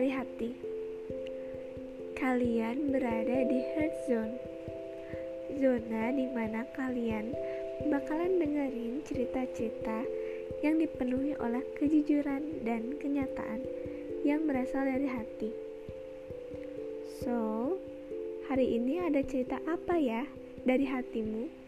dari hati. Kalian berada di heart zone. Zona di mana kalian bakalan dengerin cerita-cerita yang dipenuhi oleh kejujuran dan kenyataan yang berasal dari hati. So, hari ini ada cerita apa ya dari hatimu?